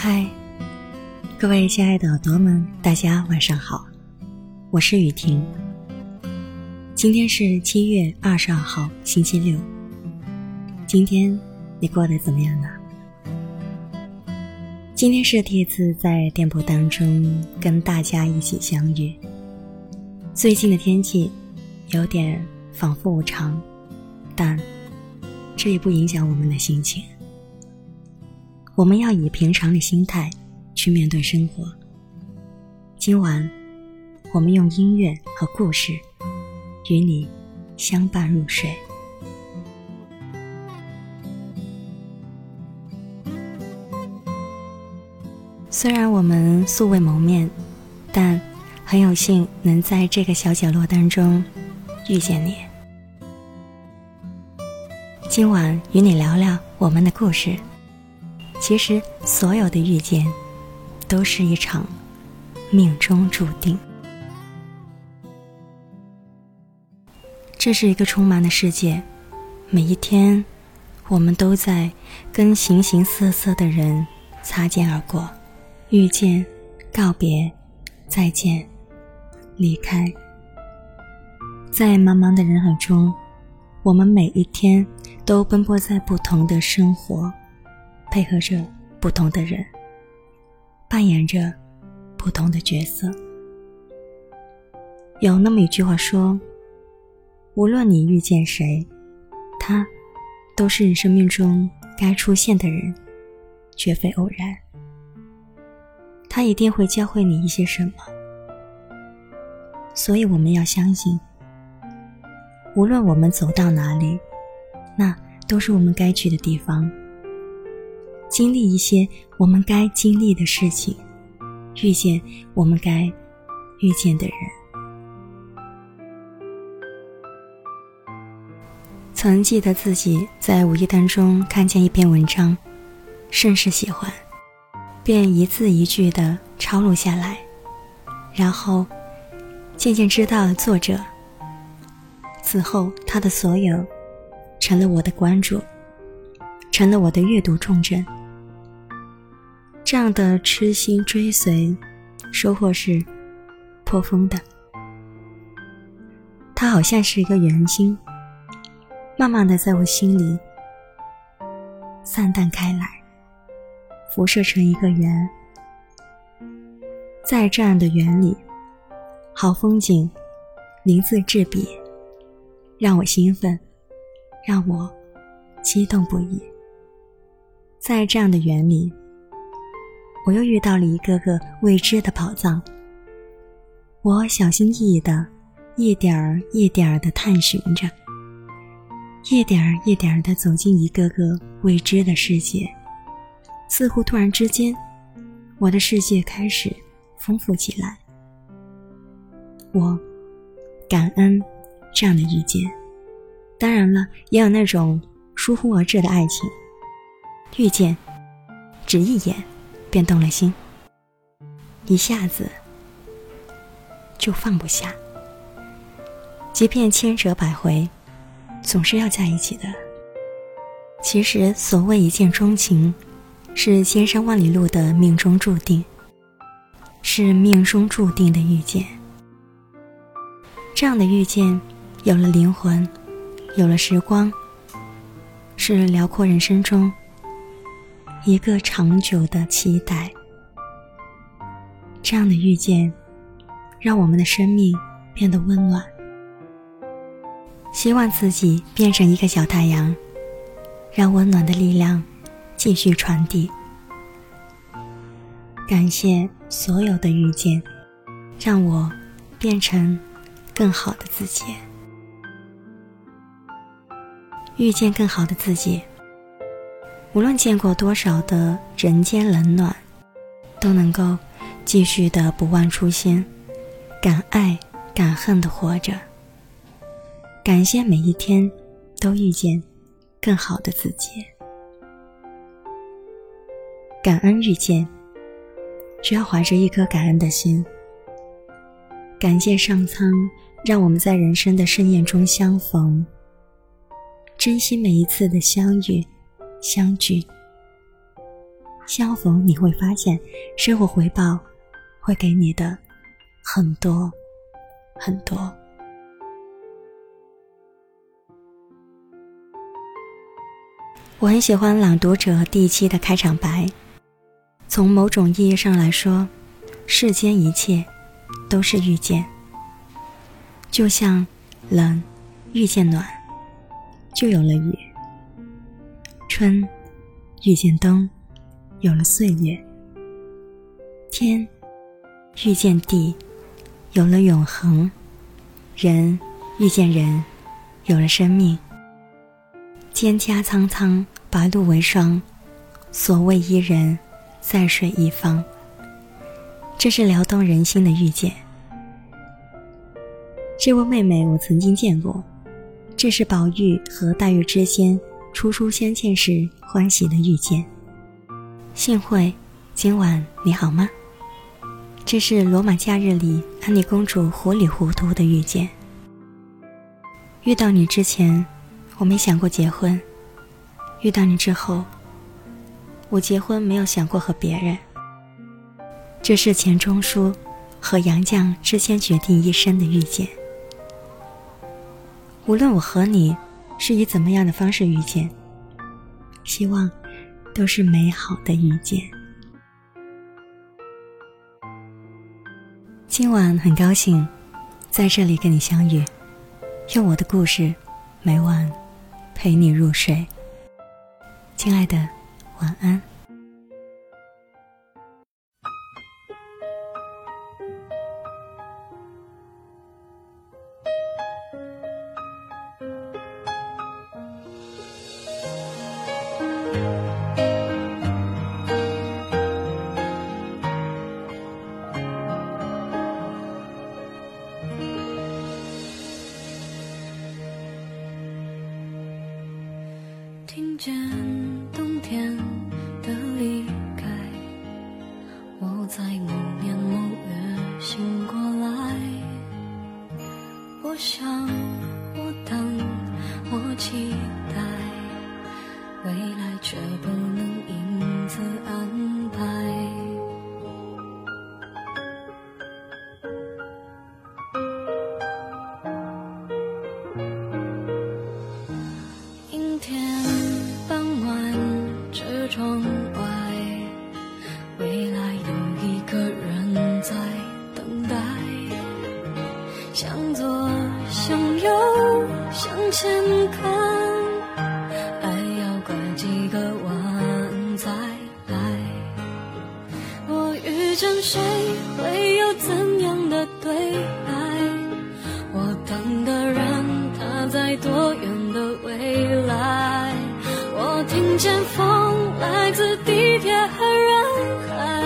嗨，各位亲爱的耳朵们，大家晚上好，我是雨婷。今天是七月二十二号，星期六。今天你过得怎么样呢？今天是第一次在店铺当中跟大家一起相遇。最近的天气有点反复无常，但这也不影响我们的心情。我们要以平常的心态去面对生活。今晚，我们用音乐和故事与你相伴入睡。虽然我们素未谋面，但很有幸能在这个小角落当中遇见你。今晚与你聊聊我们的故事。其实，所有的遇见，都是一场命中注定。这是一个充满的世界，每一天，我们都在跟形形色色的人擦肩而过，遇见、告别、再见、离开。在茫茫的人海中，我们每一天都奔波在不同的生活。配合着不同的人，扮演着不同的角色。有那么一句话说：“无论你遇见谁，他都是你生命中该出现的人，绝非偶然。他一定会教会你一些什么。”所以我们要相信，无论我们走到哪里，那都是我们该去的地方。经历一些我们该经历的事情，遇见我们该遇见的人。曾记得自己在无意当中看见一篇文章，甚是喜欢，便一字一句的抄录下来，然后渐渐知道了作者。此后，他的所有成了我的关注，成了我的阅读重镇。这样的痴心追随，收获是颇丰的。它好像是一个圆心，慢慢的在我心里散淡开来，辐射成一个圆。在这样的圆里，好风景，名字执笔，让我兴奋，让我激动不已。在这样的圆里。我又遇到了一个个未知的宝藏。我小心翼翼的，一点儿一点儿的探寻着，一点儿一点儿的走进一个个未知的世界。似乎突然之间，我的世界开始丰富起来。我感恩这样的遇见。当然了，也有那种疏忽而至的爱情。遇见，只一眼。便动了心，一下子就放不下。即便千折百回，总是要在一起的。其实，所谓一见钟情，是千山万里路的命中注定，是命中注定的遇见。这样的遇见，有了灵魂，有了时光，是辽阔人生中。一个长久的期待，这样的遇见，让我们的生命变得温暖。希望自己变成一个小太阳，让温暖的力量继续传递。感谢所有的遇见，让我变成更好的自己，遇见更好的自己。无论见过多少的人间冷暖，都能够继续的不忘初心，敢爱敢恨的活着。感谢每一天都遇见更好的自己，感恩遇见，只要怀着一颗感恩的心。感谢上苍，让我们在人生的盛宴中相逢，珍惜每一次的相遇。相聚，相逢你会发现，生活回报会给你的很多很多。我很喜欢《朗读者》第一期的开场白。从某种意义上来说，世间一切都是遇见。就像冷遇见暖，就有了雨；春遇见冬，有了岁月；天遇见地，有了永恒；人遇见人，有了生命。蒹葭苍苍，白露为霜。所谓伊人，在水一方。这是撩动人心的遇见。这位妹妹，我曾经见过。这是宝玉和黛玉之间初初相见时欢喜的遇见。幸会，今晚你好吗？这是罗马假日里安妮公主糊里糊涂的遇见。遇到你之前。我没想过结婚，遇到你之后，我结婚没有想过和别人。这是钱钟书和杨绛之间决定一生的遇见。无论我和你是以怎么样的方式遇见，希望都是美好的遇见。今晚很高兴在这里跟你相遇，用我的故事，每晚。陪你入睡，亲爱的，晚安。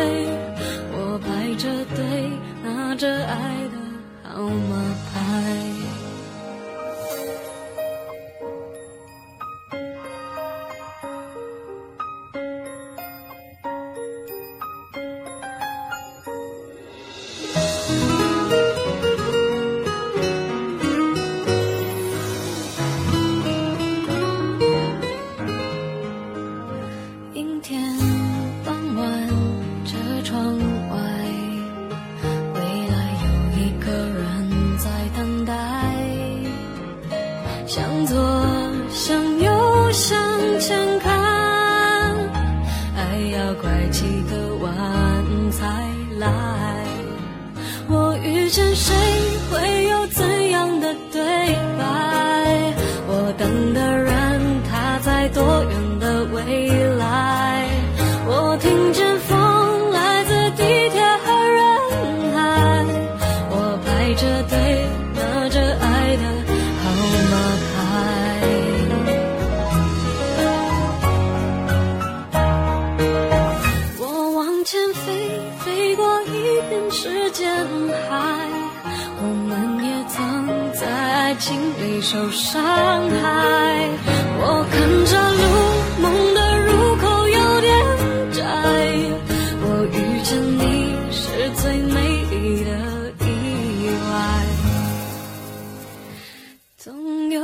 人左向右向前看，爱要拐几个弯才来，我遇见谁？人世间，海，我们也曾在爱情里受伤害，我看着路，梦的入口有点窄。我遇见你是最美丽的意外，总有